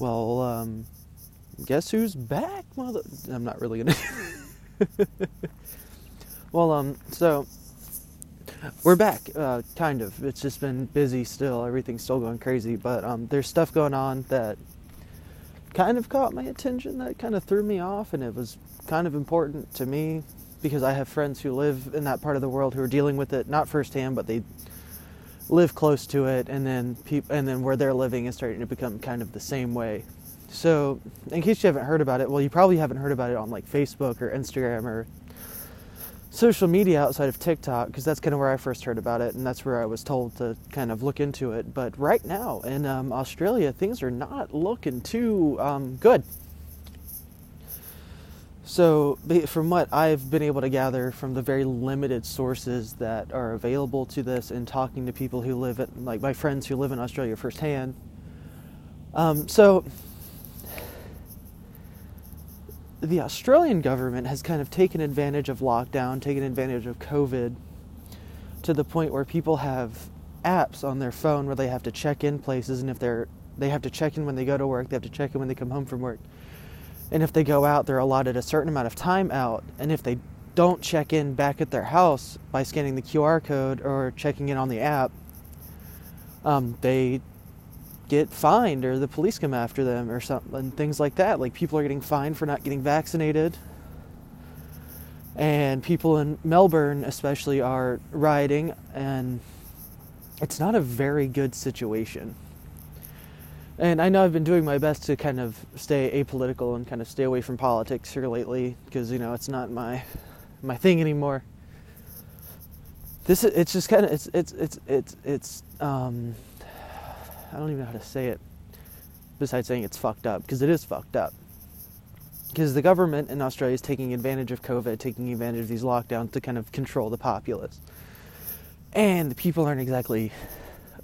Well, um, guess who's back, mother? I'm not really gonna. well, um, so we're back, uh, kind of. It's just been busy still. Everything's still going crazy, but um, there's stuff going on that kind of caught my attention. That kind of threw me off, and it was kind of important to me because I have friends who live in that part of the world who are dealing with it not firsthand, but they live close to it, and then peop- and then where they're living is starting to become kind of the same way. So, in case you haven't heard about it, well, you probably haven't heard about it on like Facebook or Instagram or social media outside of TikTok because that's kind of where I first heard about it, and that's where I was told to kind of look into it. But right now in um, Australia, things are not looking too um, good. So, from what I've been able to gather from the very limited sources that are available to this, and talking to people who live it, like my friends who live in Australia firsthand, um, so the Australian government has kind of taken advantage of lockdown, taken advantage of COVID, to the point where people have apps on their phone where they have to check in places, and if they're they have to check in when they go to work, they have to check in when they come home from work and if they go out, they're allotted a certain amount of time out. And if they don't check in back at their house by scanning the QR code or checking in on the app, um, they get fined or the police come after them or something and things like that. Like people are getting fined for not getting vaccinated. And people in Melbourne, especially, are rioting, and it's not a very good situation. And I know I've been doing my best to kind of stay apolitical and kind of stay away from politics here lately because you know it's not my my thing anymore. This it's just kind of it's it's it's it's it's um I don't even know how to say it besides saying it's fucked up because it is fucked up. Because the government in Australia is taking advantage of COVID, taking advantage of these lockdowns to kind of control the populace. And the people aren't exactly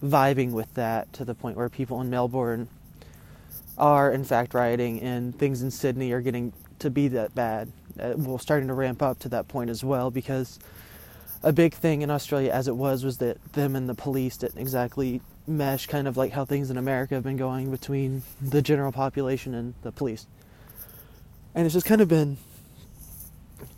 vibing with that to the point where people in Melbourne are in fact rioting and things in Sydney are getting to be that bad. Uh, well, starting to ramp up to that point as well because a big thing in Australia as it was was that them and the police didn't exactly mesh kind of like how things in America have been going between the general population and the police. And it's just kind of been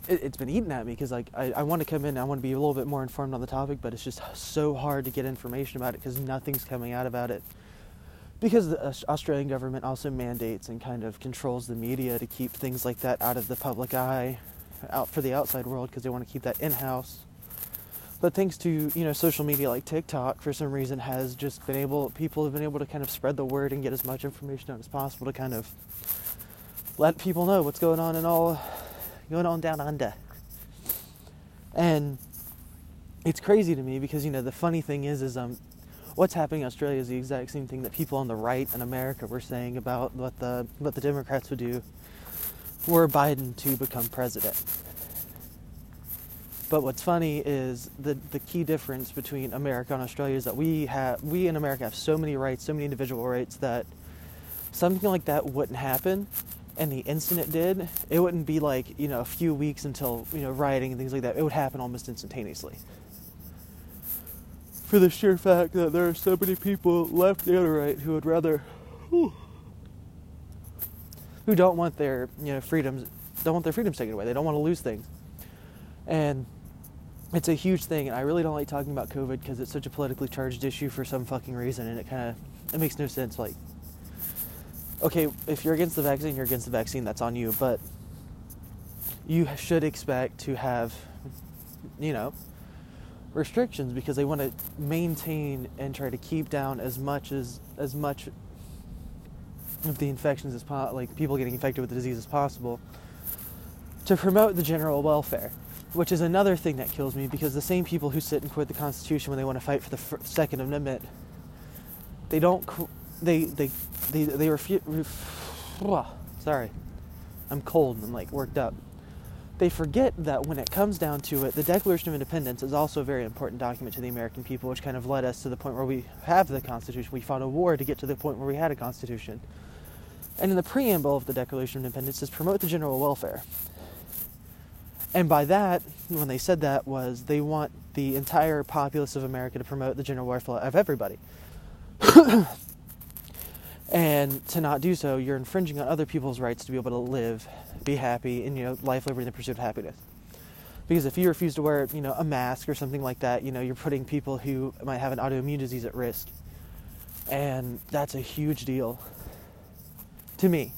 it, has been eating at me because like I, I want to come in, I want to be a little bit more informed on the topic, but it's just so hard to get information about it because nothing's coming out about it. Because the Australian government also mandates and kind of controls the media to keep things like that out of the public eye, out for the outside world because they want to keep that in house. But thanks to you know social media like TikTok, for some reason has just been able people have been able to kind of spread the word and get as much information out as possible to kind of let people know what's going on in all going on down under. And it's crazy to me because you know the funny thing is is um what's happening in Australia is the exact same thing that people on the right in America were saying about what the what the Democrats would do were Biden to become president. But what's funny is the the key difference between America and Australia is that we have we in America have so many rights, so many individual rights that something like that wouldn't happen and the instant it did, it wouldn't be like, you know, a few weeks until, you know, rioting and things like that. It would happen almost instantaneously. For the sheer fact that there are so many people left and right who would rather, whew, who don't want their, you know, freedoms, don't want their freedoms taken away. They don't want to lose things. And it's a huge thing, and I really don't like talking about COVID because it's such a politically charged issue for some fucking reason, and it kind of it makes no sense. Like okay, if you're against the vaccine, you're against the vaccine, that's on you, but you should expect to have, you know, restrictions because they want to maintain and try to keep down as much as as much of the infections as po- like people getting infected with the disease as possible to promote the general welfare which is another thing that kills me because the same people who sit and quote the constitution when they want to fight for the f- second amendment they don't they they they they. Ref, sorry, I'm cold and I'm like worked up. They forget that when it comes down to it, the Declaration of Independence is also a very important document to the American people, which kind of led us to the point where we have the Constitution. We fought a war to get to the point where we had a Constitution. And in the preamble of the Declaration of Independence, says promote the general welfare. And by that, when they said that, was they want the entire populace of America to promote the general welfare of everybody. And to not do so, you're infringing on other people's rights to be able to live, be happy, and you know, life, liberty, and the pursuit of happiness. Because if you refuse to wear, you know, a mask or something like that, you know, you're putting people who might have an autoimmune disease at risk. And that's a huge deal to me.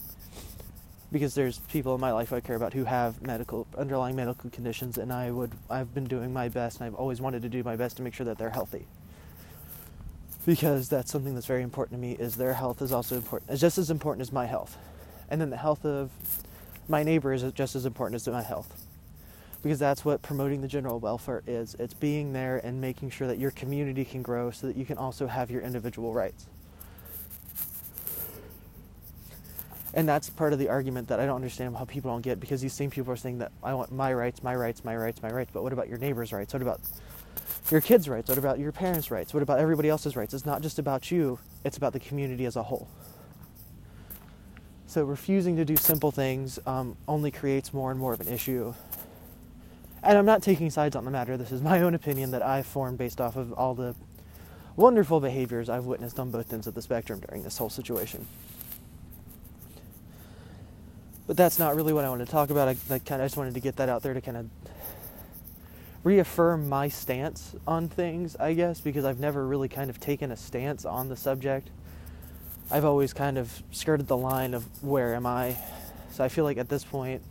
Because there's people in my life I care about who have medical underlying medical conditions and I would I've been doing my best and I've always wanted to do my best to make sure that they're healthy because that's something that's very important to me is their health is also important it's just as important as my health and then the health of my neighbor is just as important as my health because that's what promoting the general welfare is it's being there and making sure that your community can grow so that you can also have your individual rights and that's part of the argument that I don't understand how people don't get because these same people are saying that I want my rights, my rights, my rights, my rights. But what about your neighbor's rights? What about your kids' rights? What about your parents' rights? What about everybody else's rights? It's not just about you, it's about the community as a whole. So refusing to do simple things um, only creates more and more of an issue. And I'm not taking sides on the matter. This is my own opinion that I've formed based off of all the wonderful behaviors I've witnessed on both ends of the spectrum during this whole situation. But that's not really what I want to talk about. I, I kind of just wanted to get that out there to kind of reaffirm my stance on things, I guess, because I've never really kind of taken a stance on the subject. I've always kind of skirted the line of where am I. So I feel like at this point,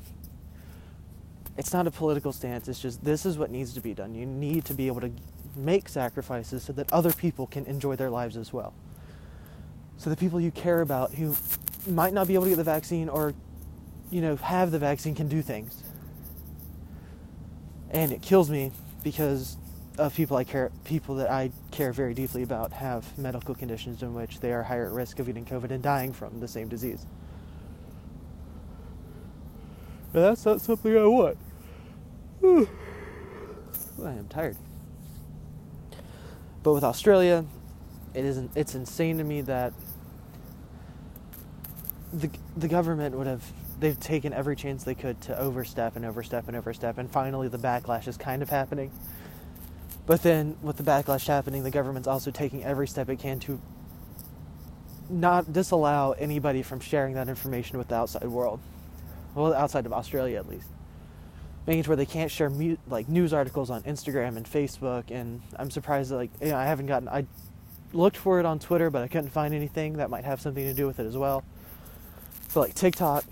it's not a political stance. It's just this is what needs to be done. You need to be able to make sacrifices so that other people can enjoy their lives as well. So the people you care about who might not be able to get the vaccine or, you know, have the vaccine can do things and it kills me because of people I care people that I care very deeply about have medical conditions in which they are higher at risk of getting COVID and dying from the same disease. But that's not something I want. I am tired. But with Australia, it isn't it's insane to me that the the government would have they've taken every chance they could to overstep and overstep and overstep, and finally the backlash is kind of happening. But then, with the backlash happening, the government's also taking every step it can to not disallow anybody from sharing that information with the outside world. Well, outside of Australia, at least. Making where they can't share mu- like news articles on Instagram and Facebook, and I'm surprised that like you know, I haven't gotten. I looked for it on Twitter, but I couldn't find anything that might have something to do with it as well. But like TikTok,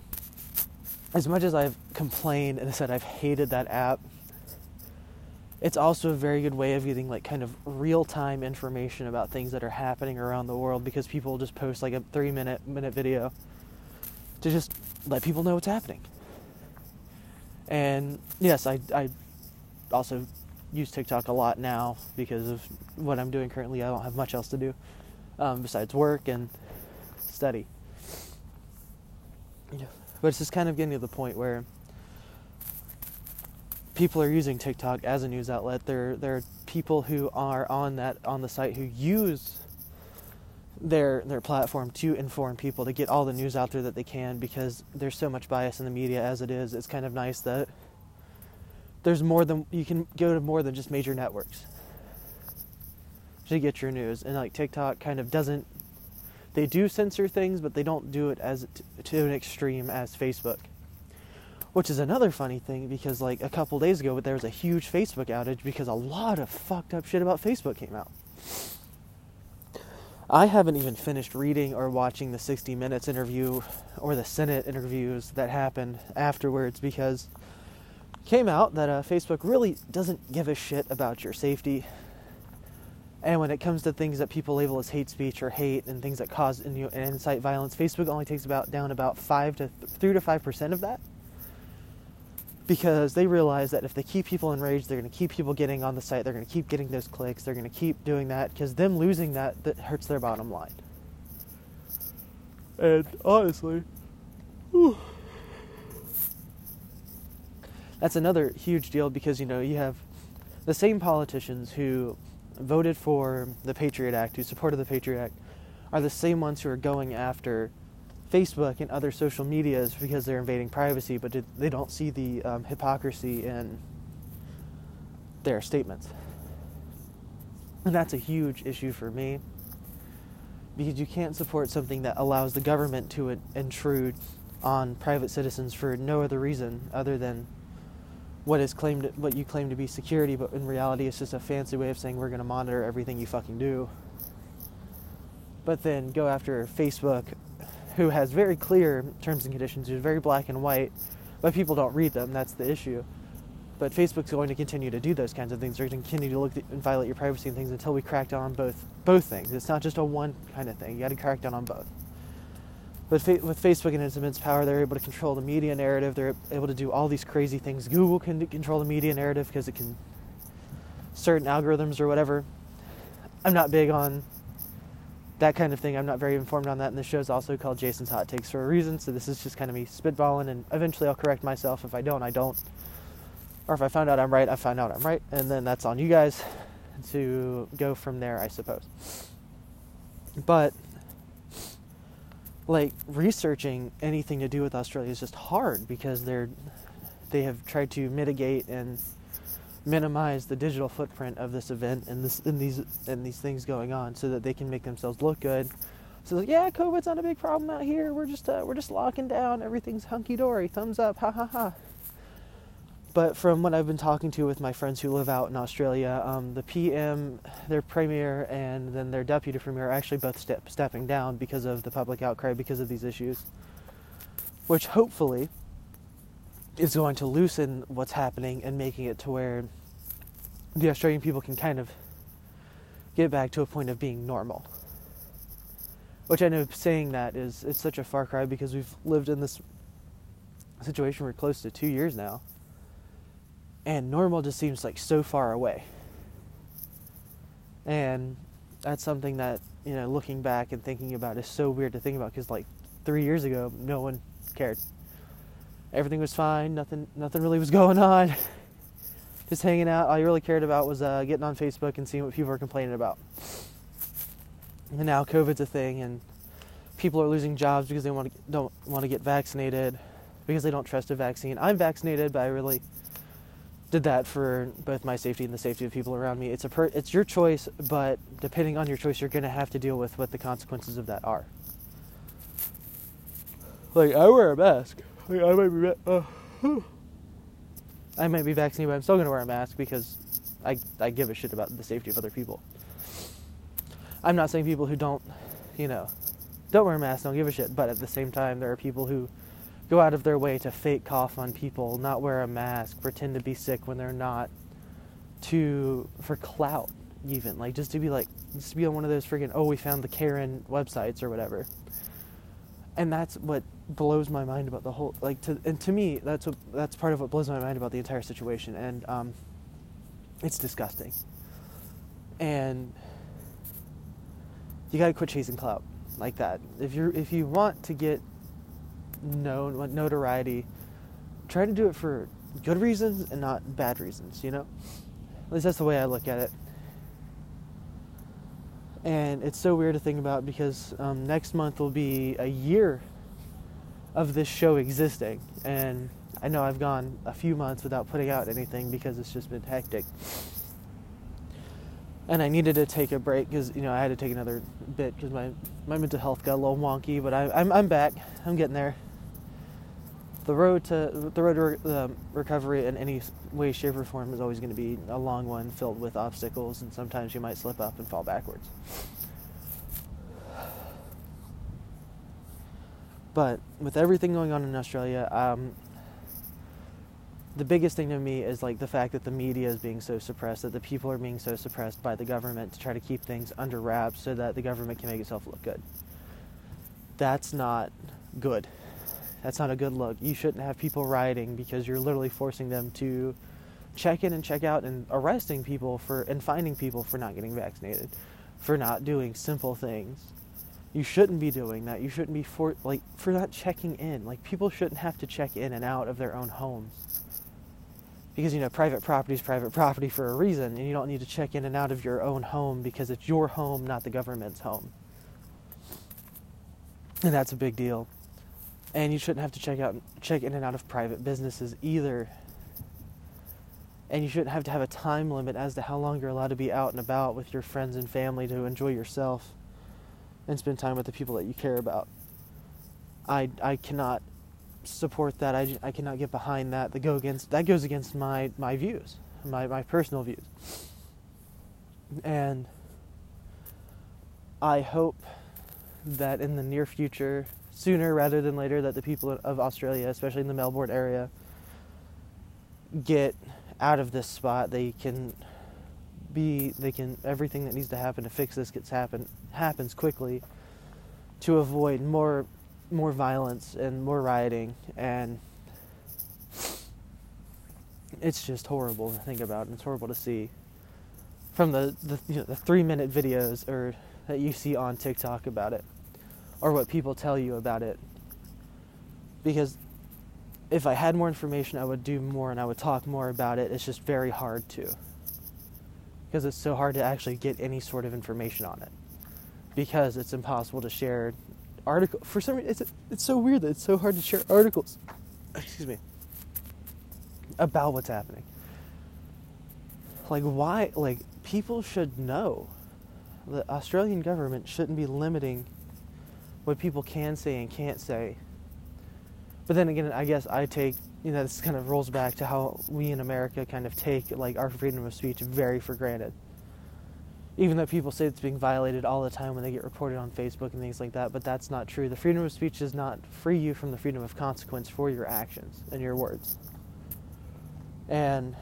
as much as I've complained and said I've hated that app, it's also a very good way of getting like kind of real time information about things that are happening around the world because people just post like a three minute minute video to just let people know what's happening. And yes, I, I also use TikTok a lot now because of what I'm doing currently. I don't have much else to do um, besides work and study. But it's just kind of getting to the point where people are using TikTok as a news outlet. There, there are people who are on that on the site who use their their platform to inform people to get all the news out there that they can because there's so much bias in the media as it is. It's kind of nice that there's more than you can go to more than just major networks to get your news and like TikTok kind of doesn't they do censor things, but they don't do it as to an extreme as Facebook. Which is another funny thing because like a couple days ago, there was a huge Facebook outage because a lot of fucked up shit about Facebook came out. I haven't even finished reading or watching the 60 Minutes interview or the Senate interviews that happened afterwards because came out that uh, Facebook really doesn't give a shit about your safety and when it comes to things that people label as hate speech or hate and things that cause and, you know, and incite violence, Facebook only takes about down about five to three to five percent of that because they realize that if they keep people enraged, they're going to keep people getting on the site. They're going to keep getting those clicks. They're going to keep doing that because them losing that that hurts their bottom line. And honestly, whew, that's another huge deal because you know you have the same politicians who voted for the Patriot Act, who supported the Patriot Act, are the same ones who are going after Facebook and other social medias because they're invading privacy, but they don't see the um, hypocrisy in their statements. And that's a huge issue for me because you can't support something that allows the government to intrude on private citizens for no other reason other than what is claimed what you claim to be security but in reality it's just a fancy way of saying we're going to monitor everything you fucking do but then go after Facebook who has very clear terms and conditions who's very black and white but people don't read them that's the issue but Facebook's going to continue to do those kinds of things. They're going to continue to look and violate your privacy and things until we crack down on both both things. It's not just a one kind of thing. You got to crack down on both. But fa- with Facebook and its immense power, they're able to control the media narrative. They're able to do all these crazy things. Google can control the media narrative because it can certain algorithms or whatever. I'm not big on that kind of thing. I'm not very informed on that. And the show's also called Jason's Hot Takes for a reason. So this is just kind of me spitballing, and eventually I'll correct myself. If I don't, I don't. Or if I find out I'm right, I find out I'm right, and then that's on you guys to go from there, I suppose. But like researching anything to do with Australia is just hard because they're they have tried to mitigate and minimize the digital footprint of this event and this and these and these things going on so that they can make themselves look good. So yeah, COVID's not a big problem out here. We're just uh, we're just locking down. Everything's hunky dory. Thumbs up. Ha ha ha. But from what I've been talking to with my friends who live out in Australia, um, the PM, their premier, and then their deputy premier are actually both step, stepping down because of the public outcry because of these issues, which hopefully is going to loosen what's happening and making it to where the Australian people can kind of get back to a point of being normal. Which I know saying that is it's such a far cry because we've lived in this situation for close to two years now and normal just seems like so far away. And that's something that, you know, looking back and thinking about is so weird to think about because like 3 years ago no one cared. Everything was fine, nothing nothing really was going on. just hanging out. All you really cared about was uh, getting on Facebook and seeing what people were complaining about. And now COVID's a thing, and people are losing jobs because they want to, don't want to get vaccinated because they don't trust a vaccine. I'm vaccinated, but I really did that for both my safety and the safety of people around me. It's a per- it's your choice, but depending on your choice, you're going to have to deal with what the consequences of that are. Like I wear a mask. Like, I might be uh, I might be vaccinated, but I'm still going to wear a mask because I I give a shit about the safety of other people. I'm not saying people who don't, you know, don't wear a mask don't give a shit, but at the same time, there are people who go out of their way to fake cough on people, not wear a mask, pretend to be sick when they're not, to for clout even like just to be like just to be on one of those freaking oh we found the Karen websites or whatever. And that's what blows my mind about the whole like to and to me that's what that's part of what blows my mind about the entire situation and um, it's disgusting. And you got to quit chasing clout like that. If you're if you want to get known, notoriety, try to do it for good reasons and not bad reasons, you know? At least that's the way I look at it. And it's so weird to think about because um, next month will be a year of this show existing. And I know I've gone a few months without putting out anything because it's just been hectic. And I needed to take a break because you know I had to take another bit because my, my mental health got a little wonky. But I, I'm I'm back. I'm getting there the road to the road to re- recovery in any way, shape, or form is always going to be a long one, filled with obstacles, and sometimes you might slip up and fall backwards. But with everything going on in Australia, um, the biggest thing to me is like the fact that the media is being so suppressed, that the people are being so suppressed by the government to try to keep things under wraps so that the government can make itself look good. That's not good. That's not a good look. You shouldn't have people rioting because you're literally forcing them to check in and check out and arresting people for and finding people for not getting vaccinated, for not doing simple things. You shouldn't be doing that. You shouldn't be for like for not checking in. Like people shouldn't have to check in and out of their own homes. Because you know, private property is private property for a reason, and you don't need to check in and out of your own home because it's your home, not the government's home. And that's a big deal and you shouldn't have to check out check in and out of private businesses either and you shouldn't have to have a time limit as to how long you're allowed to be out and about with your friends and family to enjoy yourself and spend time with the people that you care about. I I cannot support that. I, I cannot get behind that. That go against that goes against my my views, my my personal views. And I hope that in the near future, sooner rather than later, that the people of Australia, especially in the Melbourne area, get out of this spot. They can be they can everything that needs to happen to fix this gets happen happens quickly to avoid more more violence and more rioting and it's just horrible to think about and it's horrible to see from the the, you know, the three minute videos or that you see on TikTok about it or what people tell you about it. Because if I had more information I would do more and I would talk more about it. It's just very hard to. Because it's so hard to actually get any sort of information on it. Because it's impossible to share article for some reason it's, it's so weird that it's so hard to share articles excuse me about what's happening. Like why like people should know. The australian government shouldn't be limiting what people can say and can't say but then again i guess i take you know this kind of rolls back to how we in america kind of take like our freedom of speech very for granted even though people say it's being violated all the time when they get reported on Facebook and things like that, but that's not true. The freedom of speech does not free you from the freedom of consequence for your actions and your words. And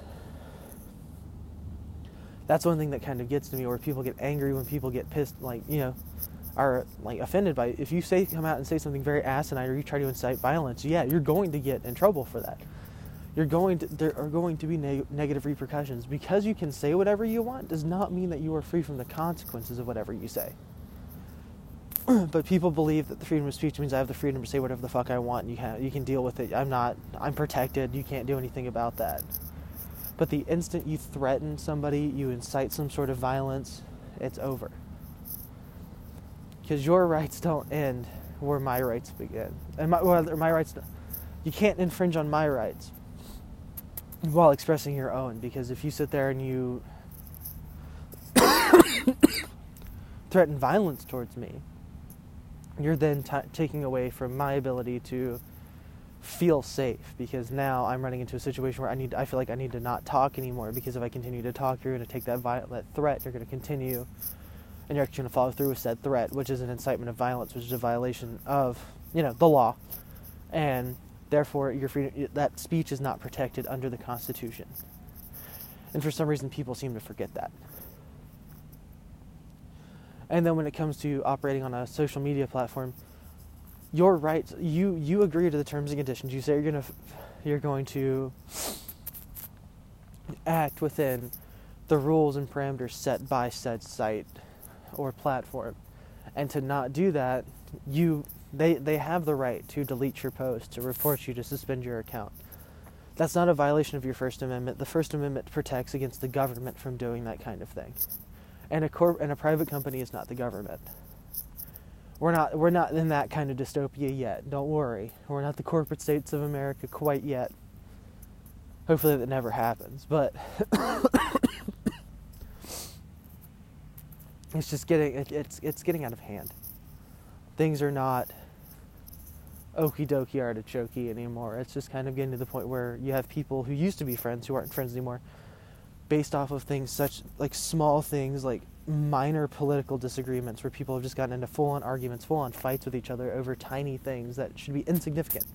that's one thing that kind of gets to me where people get angry when people get pissed, like, you know, are like offended by if you say come out and say something very asinine or you try to incite violence, yeah, you're going to get in trouble for that. You're going to there are going to be neg- negative repercussions. Because you can say whatever you want does not mean that you are free from the consequences of whatever you say. But people believe that the freedom of speech means I have the freedom to say whatever the fuck I want and you can you can deal with it. I'm not I'm protected. You can't do anything about that. But the instant you threaten somebody you incite some sort of violence it's over because your rights don't end where my rights begin. And my, well, my rights you can't infringe on my rights while expressing your own because if you sit there and you threaten violence towards me you're then t- taking away from my ability to feel safe because now I'm running into a situation where I need I feel like I need to not talk anymore because if I continue to talk you're going to take that vi- that threat you're going to continue and you're actually going to follow through with said threat which is an incitement of violence which is a violation of you know the law and Therefore, your freedom, that speech is not protected under the Constitution. And for some reason, people seem to forget that. And then when it comes to operating on a social media platform, your rights, you, you agree to the terms and conditions. You say you're, gonna, you're going to act within the rules and parameters set by said site or platform. And to not do that, you they, they have the right to delete your post, to report you, to suspend your account. That's not a violation of your First Amendment. The First Amendment protects against the government from doing that kind of thing. And a corp- and a private company is not the government. We're not we're not in that kind of dystopia yet. Don't worry. We're not the corporate states of America quite yet. Hopefully that never happens. But it's just getting it, it's it's getting out of hand. Things are not okie dokie artichoke anymore. It's just kind of getting to the point where you have people who used to be friends who aren't friends anymore based off of things such like small things like minor political disagreements where people have just gotten into full on arguments, full on fights with each other over tiny things that should be insignificant.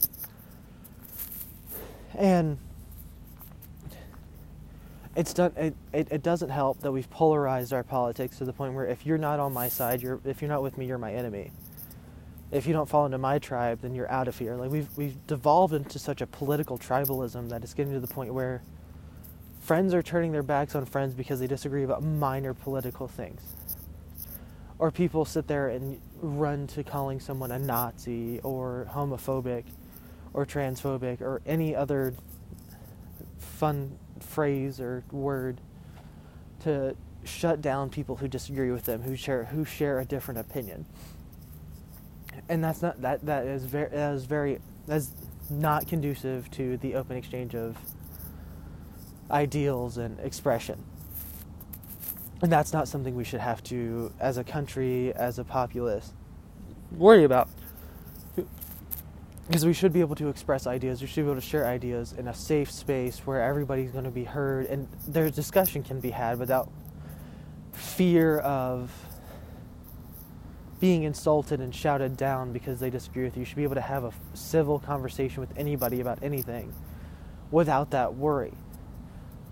And it's done it, it, it doesn't help that we've polarized our politics to the point where if you're not on my side, you're if you're not with me, you're my enemy if you don't fall into my tribe, then you're out of here. Like we've we've devolved into such a political tribalism that it's getting to the point where friends are turning their backs on friends because they disagree about minor political things. Or people sit there and run to calling someone a Nazi or homophobic or transphobic or any other fun phrase or word to shut down people who disagree with them, who share who share a different opinion and that's not that that is very that is very that's not conducive to the open exchange of ideals and expression. And that's not something we should have to, as a country, as a populace, worry about. Because we should be able to express ideas, we should be able to share ideas in a safe space where everybody's going to be heard and their discussion can be had without fear of being insulted and shouted down because they disagree with you. You should be able to have a civil conversation with anybody about anything without that worry.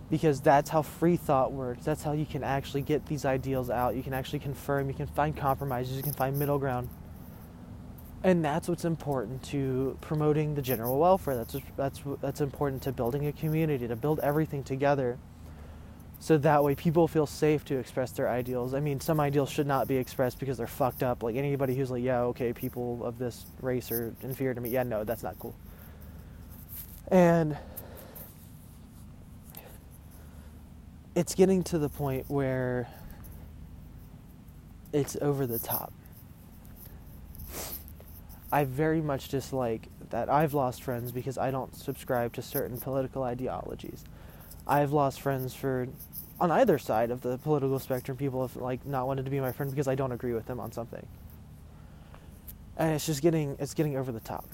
Because that's how free thought works. That's how you can actually get these ideals out. You can actually confirm, you can find compromises, you can find middle ground. And that's what's important to promoting the general welfare. That's that's that's important to building a community, to build everything together. So that way people feel safe to express their ideals. I mean, some ideals should not be expressed because they're fucked up. Like anybody who's like, yeah, okay, people of this race are inferior to me. Yeah, no, that's not cool. And it's getting to the point where it's over the top. I very much dislike that I've lost friends because I don't subscribe to certain political ideologies. I've lost friends for on either side of the political spectrum. People have like not wanted to be my friend because I don't agree with them on something, and it's just getting it's getting over the top.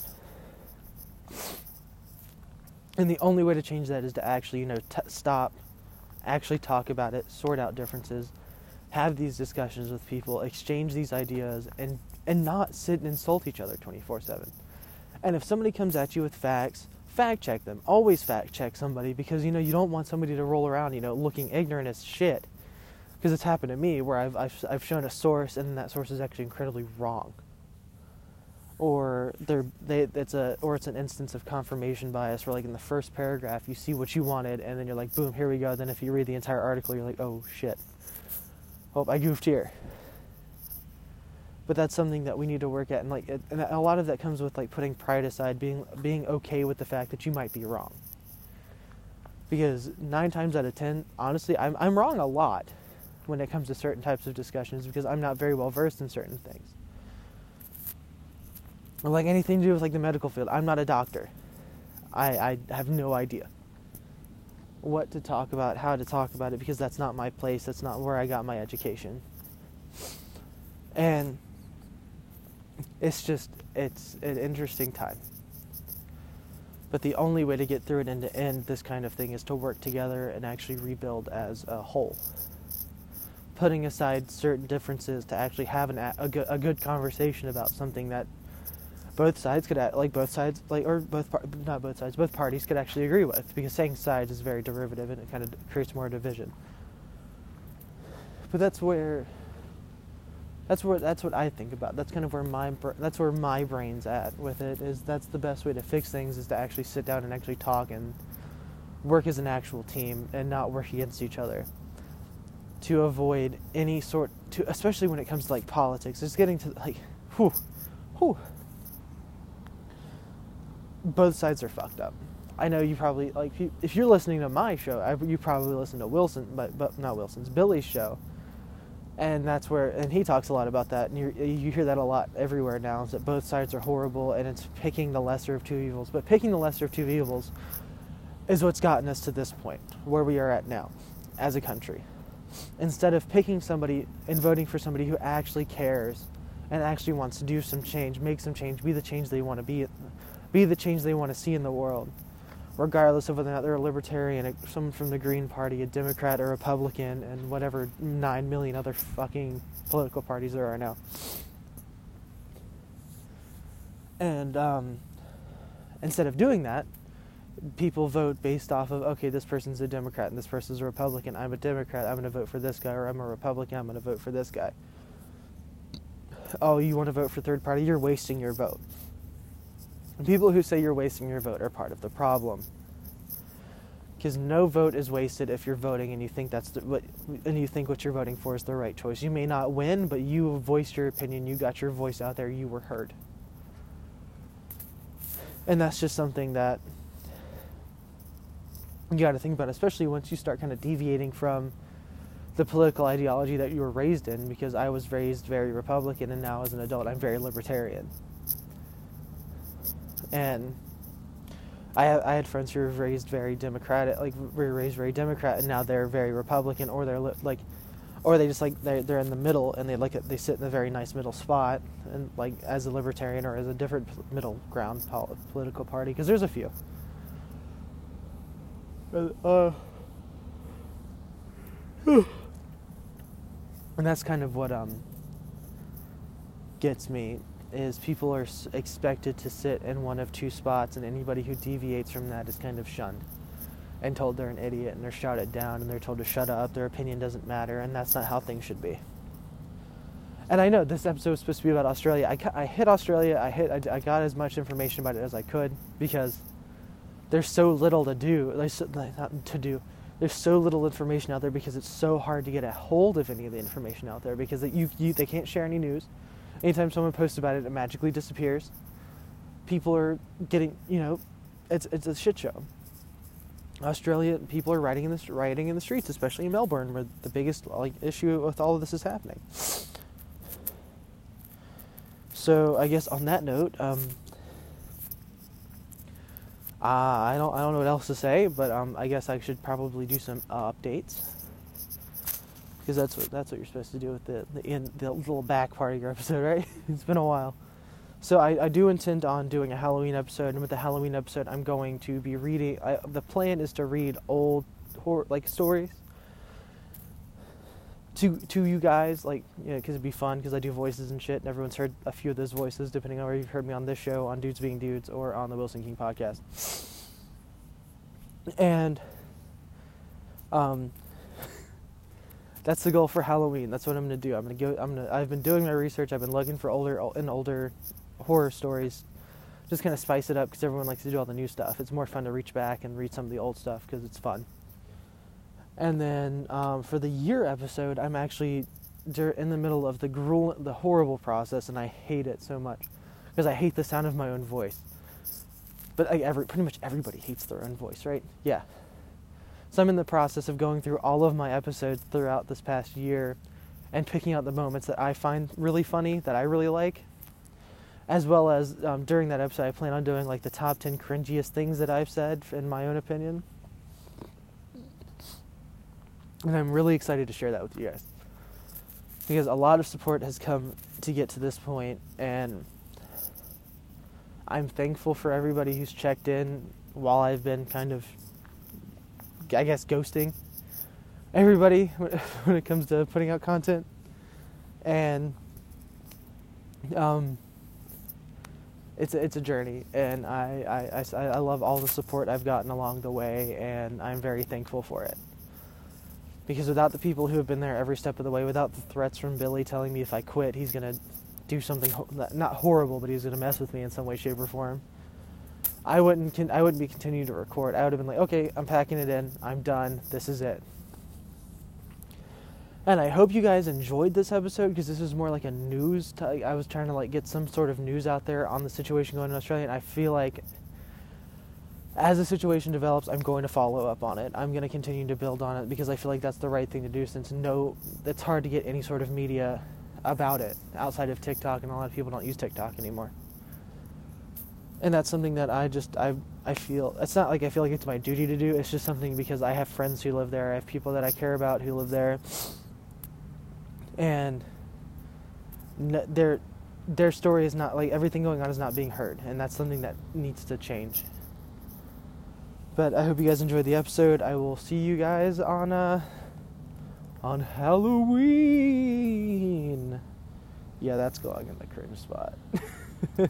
And the only way to change that is to actually, you know, t- stop actually talk about it, sort out differences, have these discussions with people, exchange these ideas, and and not sit and insult each other 24/7. And if somebody comes at you with facts, fact check them. Always fact check somebody because you know you don't want somebody to roll around, you know, looking ignorant as shit. Because it's happened to me where I've, I've I've shown a source and that source is actually incredibly wrong. Or they're they it's a or it's an instance of confirmation bias where like in the first paragraph you see what you wanted and then you're like boom here we go. Then if you read the entire article you're like oh shit. Oh I goofed here but that's something that we need to work at and like and a lot of that comes with like putting pride aside being being okay with the fact that you might be wrong because 9 times out of 10 honestly I'm I'm wrong a lot when it comes to certain types of discussions because I'm not very well versed in certain things like anything to do with like the medical field. I'm not a doctor. I, I have no idea what to talk about, how to talk about it, because that's not my place. That's not where I got my education. And it's just, it's an interesting time. But the only way to get through it and to end this kind of thing is to work together and actually rebuild as a whole. Putting aside certain differences to actually have an, a, good, a good conversation about something that both sides could like both sides like or both not both sides both parties could actually agree with because saying sides is very derivative and it kind of creates more division but that's where that's where that's what I think about. That's kind of where my that's where my brain's at with it is that's the best way to fix things is to actually sit down and actually talk and work as an actual team and not work against each other. To avoid any sort to especially when it comes to like politics it's getting to like whew whew. Both sides are fucked up. I know you probably like if you're listening to my show, you probably listen to Wilson, but but not Wilson's Billy's show, and that's where and he talks a lot about that, and you you hear that a lot everywhere now. Is that both sides are horrible, and it's picking the lesser of two evils. But picking the lesser of two evils is what's gotten us to this point where we are at now, as a country. Instead of picking somebody and voting for somebody who actually cares and actually wants to do some change, make some change, be the change they want to be be the change they want to see in the world, regardless of whether or not they're a libertarian, someone from the Green Party, a Democrat, a Republican, and whatever nine million other fucking political parties there are now. And um, instead of doing that, people vote based off of okay, this person's a Democrat and this person's a Republican. I'm a Democrat. I'm going to vote for this guy, or I'm a Republican. I'm going to vote for this guy. Oh, you want to vote for third party? You're wasting your vote. People who say you're wasting your vote are part of the problem. Because no vote is wasted if you're voting and you think that's the, what and you think what you're voting for is the right choice. You may not win, but you voiced your opinion. You got your voice out there. You were heard. And that's just something that you got to think about, especially once you start kind of deviating from the political ideology that you were raised in. Because I was raised very Republican, and now as an adult, I'm very libertarian and I I had friends who were raised very Democratic, like were raised very Democrat, and now they're very Republican, or they're li- like or they just like they're, they're in the middle and they like it, they sit in a very nice middle spot and like as a libertarian or as a different middle ground pol- political party because there's a few. Uh, and that's kind of what um gets me is people are expected to sit in one of two spots and anybody who deviates from that is kind of shunned and told they're an idiot and they're shouted down and they're told to shut up, their opinion doesn't matter, and that's not how things should be. And I know this episode was supposed to be about Australia. I, I hit Australia, I, hit, I, I got as much information about it as I could because there's so little to do. There's so, not to do. There's so little information out there because it's so hard to get a hold of any of the information out there because you, you, they can't share any news. Anytime someone posts about it, it magically disappears. People are getting, you know, it's, it's a shit show. Australia, people are rioting in the rioting in the streets, especially in Melbourne, where the biggest like issue with all of this is happening. So I guess on that note, um, uh, I don't I don't know what else to say, but um, I guess I should probably do some uh, updates because that's what that's what you're supposed to do with the the, the little back part of your episode, right? it's been a while. So I, I do intend on doing a Halloween episode, and with the Halloween episode, I'm going to be reading. I, the plan is to read old horror like stories to to you guys, like you know, because it'd be fun because I do voices and shit, and everyone's heard a few of those voices, depending on where you've heard me on this show, on Dudes Being Dudes, or on the Wilson King podcast. And um, that's the goal for Halloween. That's what I'm gonna do. I'm gonna go. I'm gonna. I've been doing my research. I've been looking for older and older horror stories, just kind of spice it up because everyone likes to do all the new stuff. It's more fun to reach back and read some of the old stuff because it's fun. And then um, for the year episode, I'm actually in the middle of the gruel, the horrible process, and I hate it so much because I hate the sound of my own voice. But I, every, pretty much everybody hates their own voice, right? Yeah. So I'm in the process of going through all of my episodes throughout this past year and picking out the moments that I find really funny, that I really like, as well as um, during that episode, I plan on doing like the top 10 cringiest things that I've said, in my own opinion. And I'm really excited to share that with you guys. Because a lot of support has come to get to this point, and I'm thankful for everybody who's checked in while I've been kind of, I guess, ghosting everybody when it comes to putting out content. And, um, it's a, it's a journey, and I, I, I, I love all the support I've gotten along the way, and I'm very thankful for it. Because without the people who have been there every step of the way, without the threats from Billy telling me if I quit, he's gonna do something not horrible, but he's gonna mess with me in some way, shape, or form. I wouldn't I wouldn't be continuing to record. I would have been like, okay, I'm packing it in. I'm done. This is it. And I hope you guys enjoyed this episode because this is more like a news. T- I was trying to like get some sort of news out there on the situation going in Australia, and I feel like as the situation develops, I'm going to follow up on it. I'm going to continue to build on it because I feel like that's the right thing to do. Since no, it's hard to get any sort of media about it outside of TikTok, and a lot of people don't use TikTok anymore. And that's something that I just I I feel it's not like I feel like it's my duty to do. It's just something because I have friends who live there. I have people that I care about who live there and their their story is not like everything going on is not being heard, and that's something that needs to change. But I hope you guys enjoyed the episode. I will see you guys on uh on Halloween. Yeah, that's going in the cringe spot.